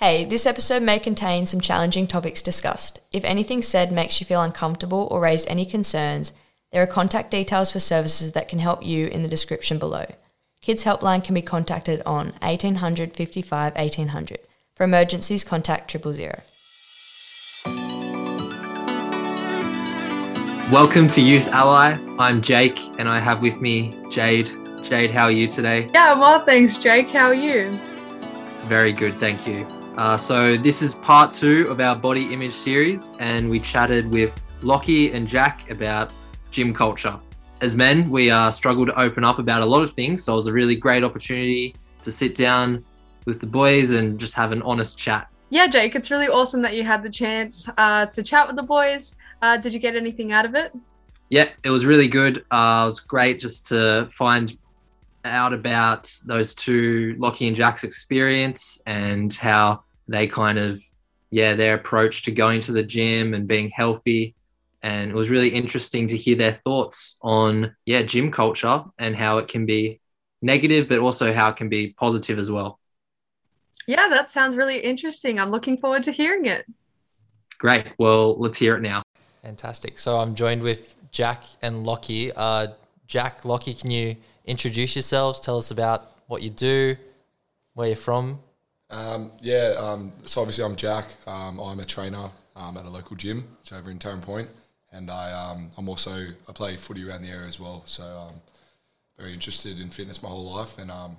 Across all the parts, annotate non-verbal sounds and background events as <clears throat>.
Hey, this episode may contain some challenging topics discussed. If anything said makes you feel uncomfortable or raise any concerns, there are contact details for services that can help you in the description below. Kids Helpline can be contacted on 1800 55 1800. For emergencies, contact triple zero. Welcome to Youth Ally. I'm Jake and I have with me Jade. Jade, how are you today? Yeah, well, thanks, Jake. How are you? Very good, thank you. Uh, so, this is part two of our body image series, and we chatted with Lockie and Jack about gym culture. As men, we uh, struggle to open up about a lot of things, so it was a really great opportunity to sit down with the boys and just have an honest chat. Yeah, Jake, it's really awesome that you had the chance uh, to chat with the boys. Uh, did you get anything out of it? Yeah, it was really good. Uh, it was great just to find out about those two, Lockie and Jack's experience and how they kind of, yeah, their approach to going to the gym and being healthy. And it was really interesting to hear their thoughts on, yeah, gym culture and how it can be negative, but also how it can be positive as well. Yeah, that sounds really interesting. I'm looking forward to hearing it. Great. Well, let's hear it now. Fantastic. So I'm joined with Jack and Lockie. Uh, Jack, Lockie, can you introduce yourselves? Tell us about what you do, where you're from. Um, yeah, um, so obviously I'm Jack. Um, I'm a trainer um, at a local gym, which is over in Taren Point, and I um, I'm also I play footy around the area as well. So I'm very interested in fitness my whole life, and um,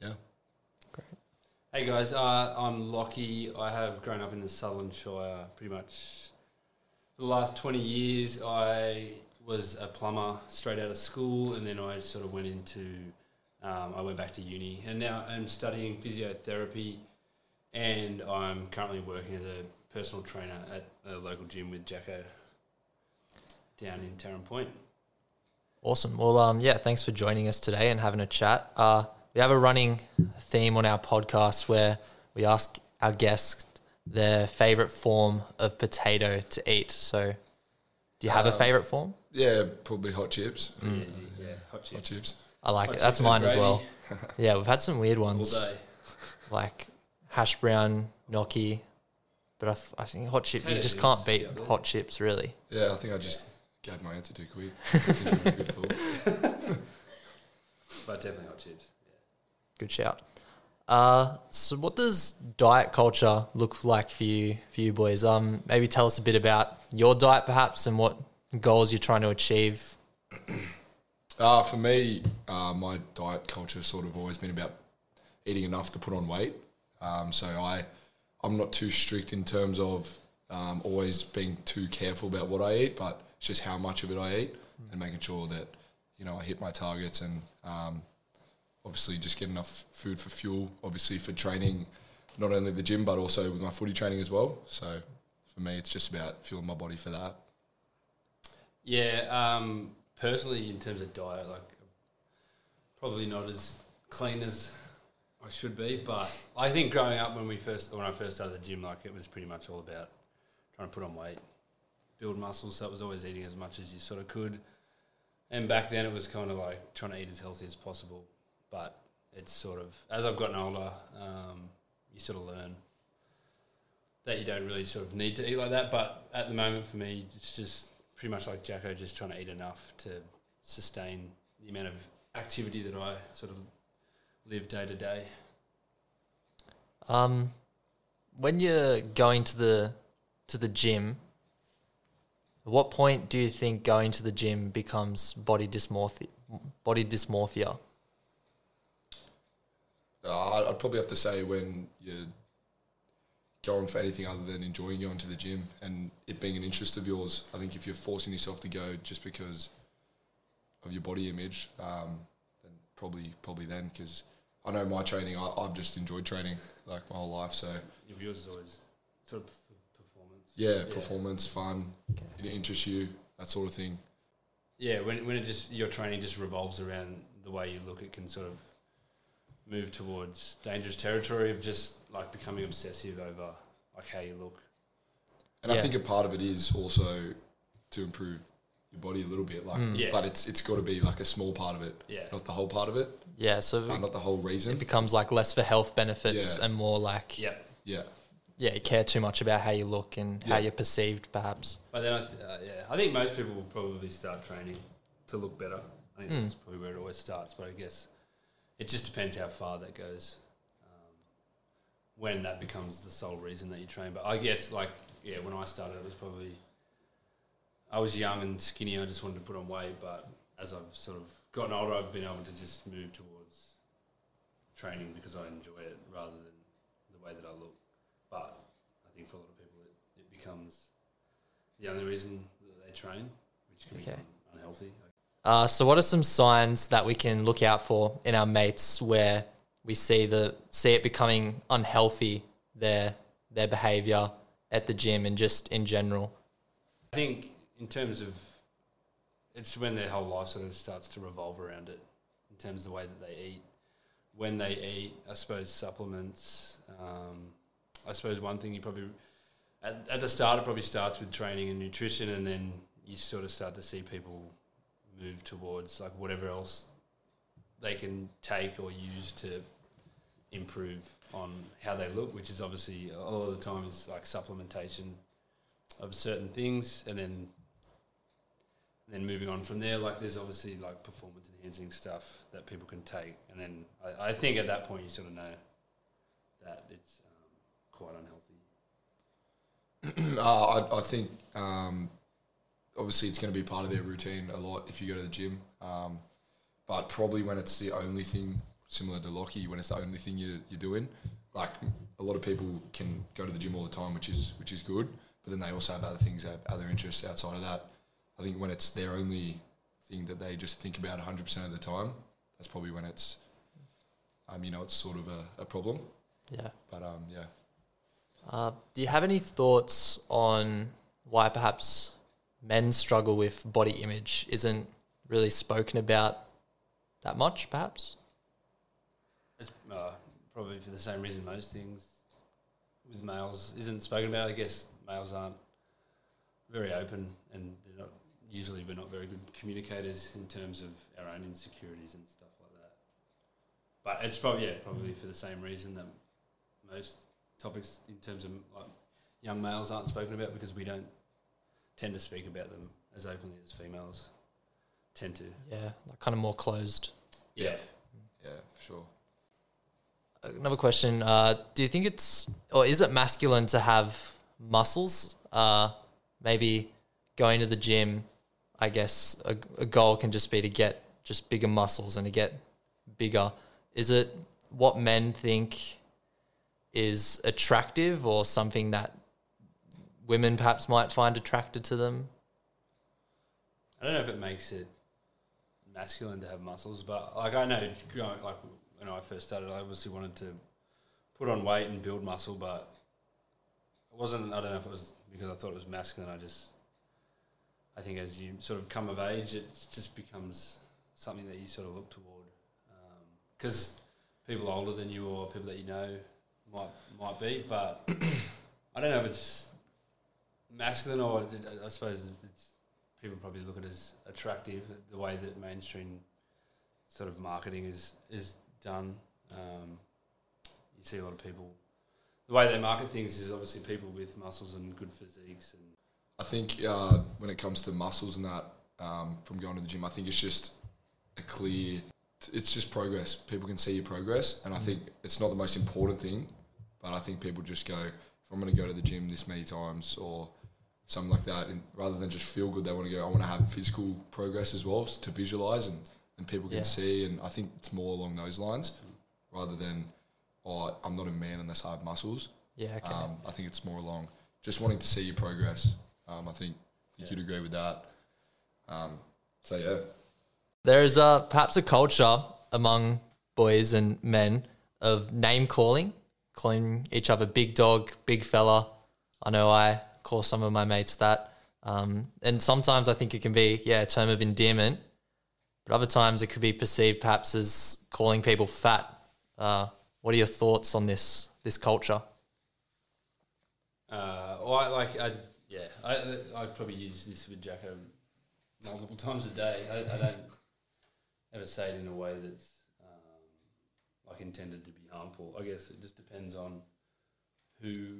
yeah. Great. Hey guys, uh, I'm Lockie. I have grown up in the Sutherland Shire pretty much for the last 20 years. I was a plumber straight out of school, and then I sort of went into, um, I went back to uni, and now I'm studying physiotherapy, and I'm currently working as a personal trainer at a local gym with Jacko down in Taren Point. Awesome. Well, um, yeah, thanks for joining us today and having a chat. Uh, we have a running theme on our podcast where we ask our guests their favorite form of potato to eat. So, do you have a Um, favorite form? Yeah, probably hot chips. Yeah, yeah, hot chips. Hot chips. I like Hot it. That's mine as well. <laughs> Yeah, we've had some weird All ones day. like hash brown gnocchi, but I, f- I think hot chip. You just can't beat yeah. hot chips, really. Yeah, I think I just gave my answer too quick. <laughs> But definitely hot chips. Good shout. Uh, so what does diet culture look like for you, for you boys? Um, maybe tell us a bit about your diet, perhaps, and what goals you're trying to achieve. Uh, for me, uh, my diet culture sort of always been about eating enough to put on weight. Um, so I, I'm not too strict in terms of um, always being too careful about what I eat, but it's just how much of it I eat and making sure that you know I hit my targets and um, obviously just get enough food for fuel. Obviously for training, not only the gym but also with my footy training as well. So for me, it's just about fueling my body for that. Yeah, um, personally, in terms of diet, like probably not as clean as I should be. But I think growing up when we first, when I first started the gym, like it was pretty much all about trying to put on weight, build muscles. So it was always eating as much as you sort of could. And back then, it was kind of like trying to eat as healthy as possible. But it's sort of as I've gotten older, um, you sort of learn that you don't really sort of need to eat like that. But at the moment, for me, it's just pretty much like Jacko, just trying to eat enough to sustain the amount of activity that I sort of live day to day. Um, when you're going to the to the gym, at what point do you think going to the gym becomes body dysmorphia? Body dysmorphia. Uh, I'd- I'd probably have to say when you're going for anything other than enjoying going to the gym and it being an interest of yours. I think if you're forcing yourself to go just because of your body image, um, then probably probably then because I know my training. I, I've just enjoyed training like my whole life. So Your yours is always sort of performance. yeah, performance, fun, it interests you, that sort of thing. Yeah, when when it just your training just revolves around the way you look, it can sort of move towards dangerous territory of just like becoming obsessive over like how you look. And Yeah. I think a part of it is also to improve your body a little bit. Like, Yeah. but it's it's got to be like a small part of it, Yeah. not the whole part of it, Yeah, so uh, not the whole reason. it becomes like less for health benefits Yeah. and more like Yeah. yeah, yeah, you care too much about how you look and how you're perceived, perhaps. But then, I th- uh, yeah, I think most people will probably start training to look better. I think Mm. that's probably where it always starts. But I guess it just depends how far that goes. Um, when that becomes the sole reason that you train. But I guess, like, yeah, when I started, it was probably I was young and skinny. I just wanted to put on weight. But as I've sort of gotten older, I've been able to just move towards training because I enjoy it rather than the way that I look. But I think for a lot of people, it, it becomes the only reason that they train, which can Okay. become unhealthy. Uh, so, what are some signs that we can look out for in our mates where we see the see it becoming unhealthy their their behavior at the gym and just in general? I think in terms of it's when their whole life sort of starts to revolve around it in terms of the way that they eat. When they eat, I suppose supplements. Um, I suppose one thing you probably at, at the start it probably starts with training and nutrition, and then you sort of start to see people move towards like whatever else they can take or use to improve on how they look, which is obviously a lot of the time is like supplementation of certain things, and then then moving on from there. Like there's obviously like performance enhancing stuff that people can take, and then I, I think at that point you sort of know that it's um, quite unhealthy. <clears throat> uh, I, I think um, obviously it's going to be part of their routine a lot if you go to the gym. Um, but probably when it's the only thing, similar to Lockie, when it's the only thing you, you're doing, like a lot of people can go to the gym all the time, which is which is good. But then they also have other things, have other interests outside of that. I think when it's their only thing that they just think about 100% of the time, that's probably when it's, um, you know, it's sort of a, a problem. Yeah. But um, yeah. Uh, do you have any thoughts on why perhaps men struggle with body image isn't really spoken about that much, perhaps? It's uh, probably for the same reason most things with males isn't spoken about. I guess males aren't very open, and they're not usually we're not very good communicators in terms of our own insecurities and stuff like that. But it's probably yeah, probably for the same reason that most topics in terms of like young males aren't spoken about because we don't tend to speak about them as openly as females tend to. Yeah, like kind of more closed. Yeah. Yeah, for sure. Another question: uh, Do you think it's or is it masculine to have muscles? Uh, maybe going to the gym. I guess a, a goal can just be to get just bigger muscles and to get bigger. Is it what men think is attractive, or something that women perhaps might find attracted to them? I don't know if it makes it masculine to have muscles, but like I know, like when I first started, I obviously wanted to put on weight and build muscle, but it wasn't. I don't know if it was because I thought it was masculine. I just, I think as you sort of come of age, it just becomes something that you sort of look toward, um, because people older than you or people that you know might might be, but <clears throat> I don't know if it's masculine or I suppose it's people probably look at it as attractive the way that mainstream sort of marketing is is done. Um, you see a lot of people. The way they market things is obviously people with muscles and good physiques, and I think uh, when it comes to muscles and that, um, from going to the gym, I think it's just a clear. It's just progress. People can see your progress, and I think it's not the most important thing, but I think people just go, if I'm going to go to the gym this many times or something like that, and rather than just feel good, they want to go. I want to have physical progress as well to visualize and, and people can Yeah. see. And I think it's more along those lines, rather than, oh, I'm not a man unless I have muscles. Yeah, okay. Um, I think it's more along just wanting to see your progress. Um, I think, I think Yeah. you'd agree with that. Um, so yeah, There is a perhaps a culture among boys and men of name calling, calling each other big dog, big fella. I know I call some of my mates that. Um, and sometimes I think it can be, yeah, a term of endearment, but other times it could be perceived perhaps as calling people fat. Uh, what are your thoughts on this this culture? uh, or I, like I yeah, I I probably use this with Jacko multiple <laughs> times a day. I, I don't ever say it in a way that's um, like intended to be harmful. I guess it just depends on who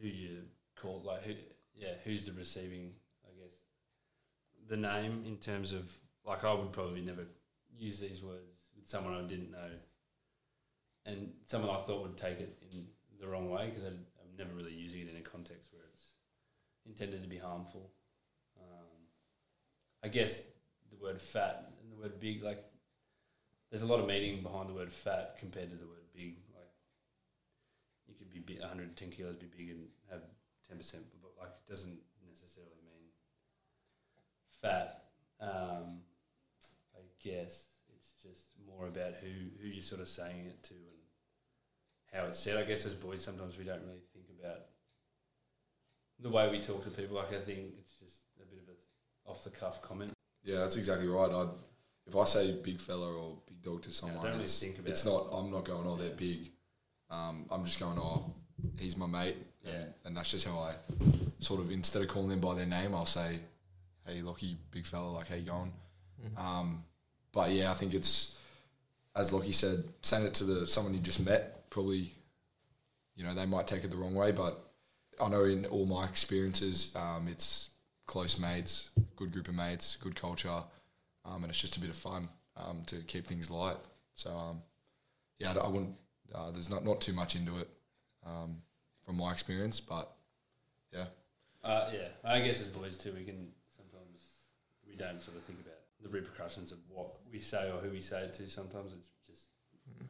who you call like who yeah who's the receiving I guess the name in terms of like I would probably never use these words with someone I didn't know and someone I thought would take it in the wrong way because I'm never really using it in a context where it's intended to be harmful. Um, I guess the word fat and the word big, like, there's a lot of meaning behind the word fat compared to the word big. Like, you could be bi- 110 kilos, be big, and have 10%, but like, it doesn't necessarily mean fat. Um, I guess it's just more about who, who you're sort of saying it to and how it's said. I guess as boys, sometimes we don't really think about the way we talk to people. Like, I think it's just a bit of a off the cuff comment. Yeah, that's exactly right. I'd, if I say big fella or big dog to someone, don't really it's, think about it's not. I'm not going, oh, they're big. Um, I'm just going, oh, he's my mate. Yeah. And, and that's just how I sort of, instead of calling them by their name, I'll say, hey, Lockie, big fella, like, how you going? Um, but yeah, I think it's, as Lockie said, send it to the someone you just met, probably, you know, they might take it the wrong way. But I know in all my experiences, um, it's close mates, good group of mates, good culture, um, and it's just a bit of fun um, to keep things light. So um, yeah, I I wouldn't. Uh, there's not not too much into it um, from my experience, but yeah, Uh, yeah, I guess as boys too, we can sometimes we don't sort of think about the repercussions of what we say or who we say it to. Sometimes it's just,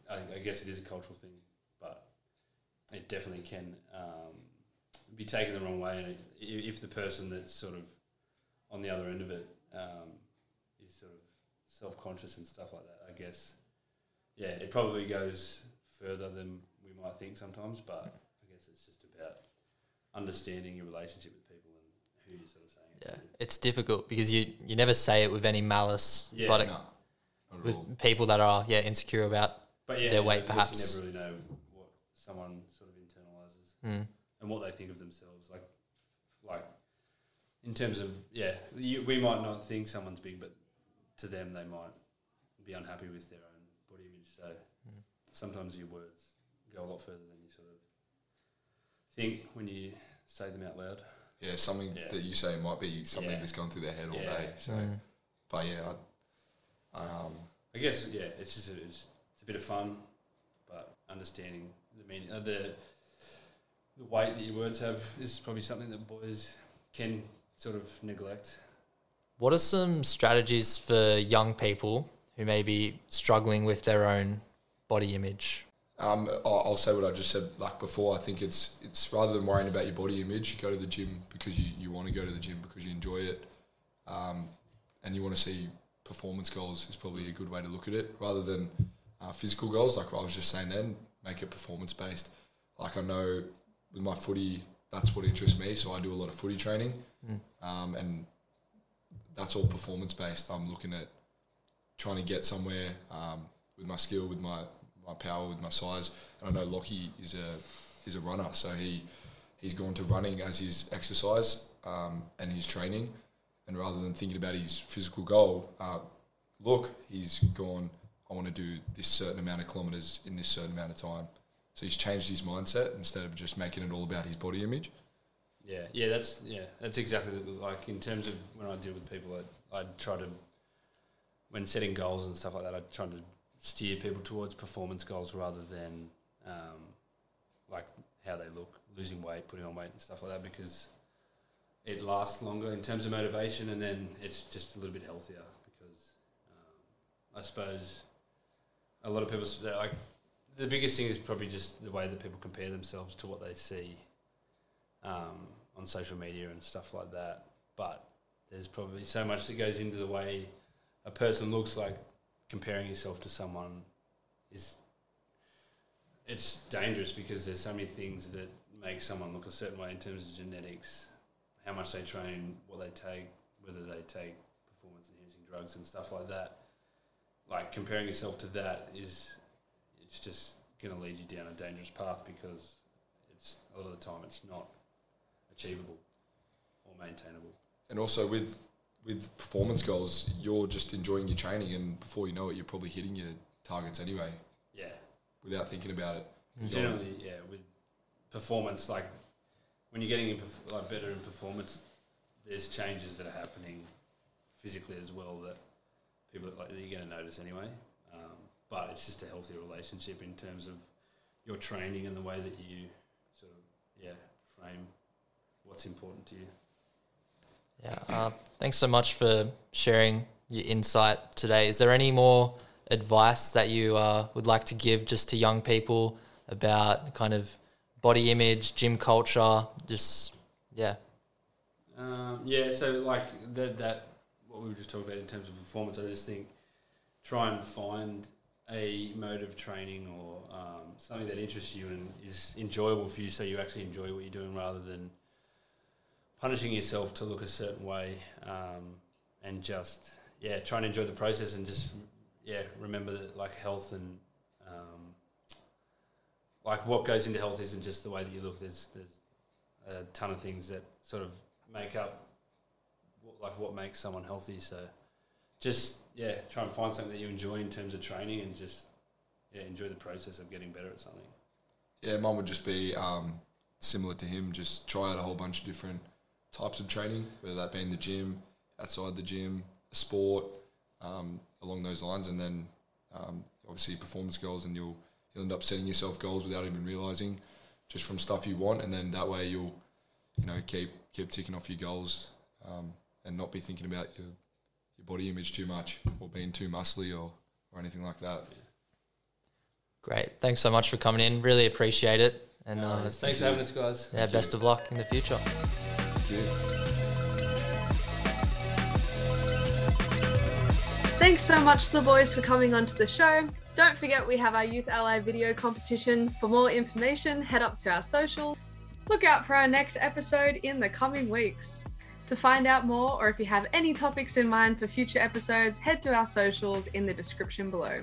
I, I guess it is a cultural thing, but it definitely can um, be taken the wrong way. And if the person that's sort of on the other end of it um, is sort of self-conscious and stuff like that, I guess, yeah, it probably goes further than we might think sometimes. But I guess it's just about understanding your relationship with people and who you're sort of saying it Yeah, to. it's difficult because you you never say it with any malice, Yeah, but it, no, with all. people that are yeah insecure about But yeah, their weight, I guess perhaps. You never really know what someone sort of internalizes Mm. and what they think of themselves. Like, like in terms of yeah, you, we might not think someone's big, but to them they might be unhappy with their own body image. So Mm. Sometimes your words go a lot further than you sort of think when you say them out loud. Yeah, something Yeah. that you say might be something Yeah. that's gone through their head all Yeah. day. So, Mm. but yeah, I, um, I guess yeah, it's just a, it's, it's a bit of fun, but understanding the meaning, uh, the the weight that your words have is probably something that boys can sort of neglect. What are some strategies for young people who may be struggling with their own body image? Um, I'll I'll say what I just said like before. I think it's it's rather than worrying about your body image, you go to the gym because you, you want to go to the gym because you enjoy it, um, and you want to see performance goals is probably a good way to look at it rather than uh, physical goals. Like I was just saying then, make it performance based. Like I know with my footy, that's what interests me, so I do a lot of footy training, um, and that's all performance based. I'm looking at trying to get somewhere um, with my skill, with my, my power, with my size. And I know Lockie is a is a runner, so he he's gone to running as his exercise um, and his training. And rather than thinking about his physical goal, uh, look, he's gone. I want to do this certain amount of kilometers in this certain amount of time. So he's changed his mindset instead of just making it all about his body image. Yeah, yeah, that's yeah, that's exactly the, like in terms of when I deal with people, I I try to when setting goals and stuff like that, I try to steer people towards performance goals rather than um, like how they look, losing weight, putting on weight, and stuff like that, because it lasts longer in terms of motivation, and then it's just a little bit healthier because um, I suppose a lot of people like the biggest thing is probably just the way that people compare themselves to what they see um, on social media and stuff like that. But there's probably so much that goes into the way a person looks like comparing yourself to someone is it's dangerous because there's so many things that make someone look a certain way in terms of genetics, how much they train, what they take, whether they take performance enhancing drugs and stuff like that. Like comparing yourself to that is it's just going to lead you down a dangerous path because it's a lot of the time it's not achievable or maintainable. And also with with performance goals, you're just enjoying your training, and before you know it, you're probably hitting your targets anyway Yeah, without thinking about it. generally, yeah, with performance, like when you're getting in like better in performance, there's changes that are happening physically as well that people like that you're going to notice anyway. Um, but it's just a healthier relationship in terms of your training and the way that you sort of yeah frame what's important to you. Yeah. Uh, thanks so much for sharing your insight today. Is there any more advice that you uh, would like to give just to young people about kind of body image, gym culture? Just yeah. Um, yeah, so like that, that what we were just talking about in terms of performance, I just think try and find a mode of training or um, something that interests you and is enjoyable for you, so you actually enjoy what you're doing rather than punishing yourself to look a certain way, um, and just yeah, try and enjoy the process and just yeah, remember that like health and um, like what goes into health isn't just the way that you look. There's there's a ton of things that sort of make up what, like what makes someone healthy. So just yeah, try and find something that you enjoy in terms of training and just yeah, enjoy the process of getting better at something. Yeah, mine would just be um, similar to him. Just try out a whole bunch of different types of training, whether that be in the gym, outside the gym, sport, um, along those lines, and then um, obviously performance goals, and you'll you'll end up setting yourself goals without even realizing, just from stuff you want, and then that way you'll you know keep keep ticking off your goals, um, and not be thinking about your your body image too much or being too muscly or or anything like that. Great. Thanks so much for coming in. Really appreciate it. And uh, Thanks for having us, guys. yeah, best of luck in the future. Thank. Thanks so much to the boys for coming onto the show. Don't forget we have our Youth Ally video competition. For more information, head up to our social. Look out for our next episode in the coming weeks. To find out more, or if you have any topics in mind for future episodes, head to our socials in the description below.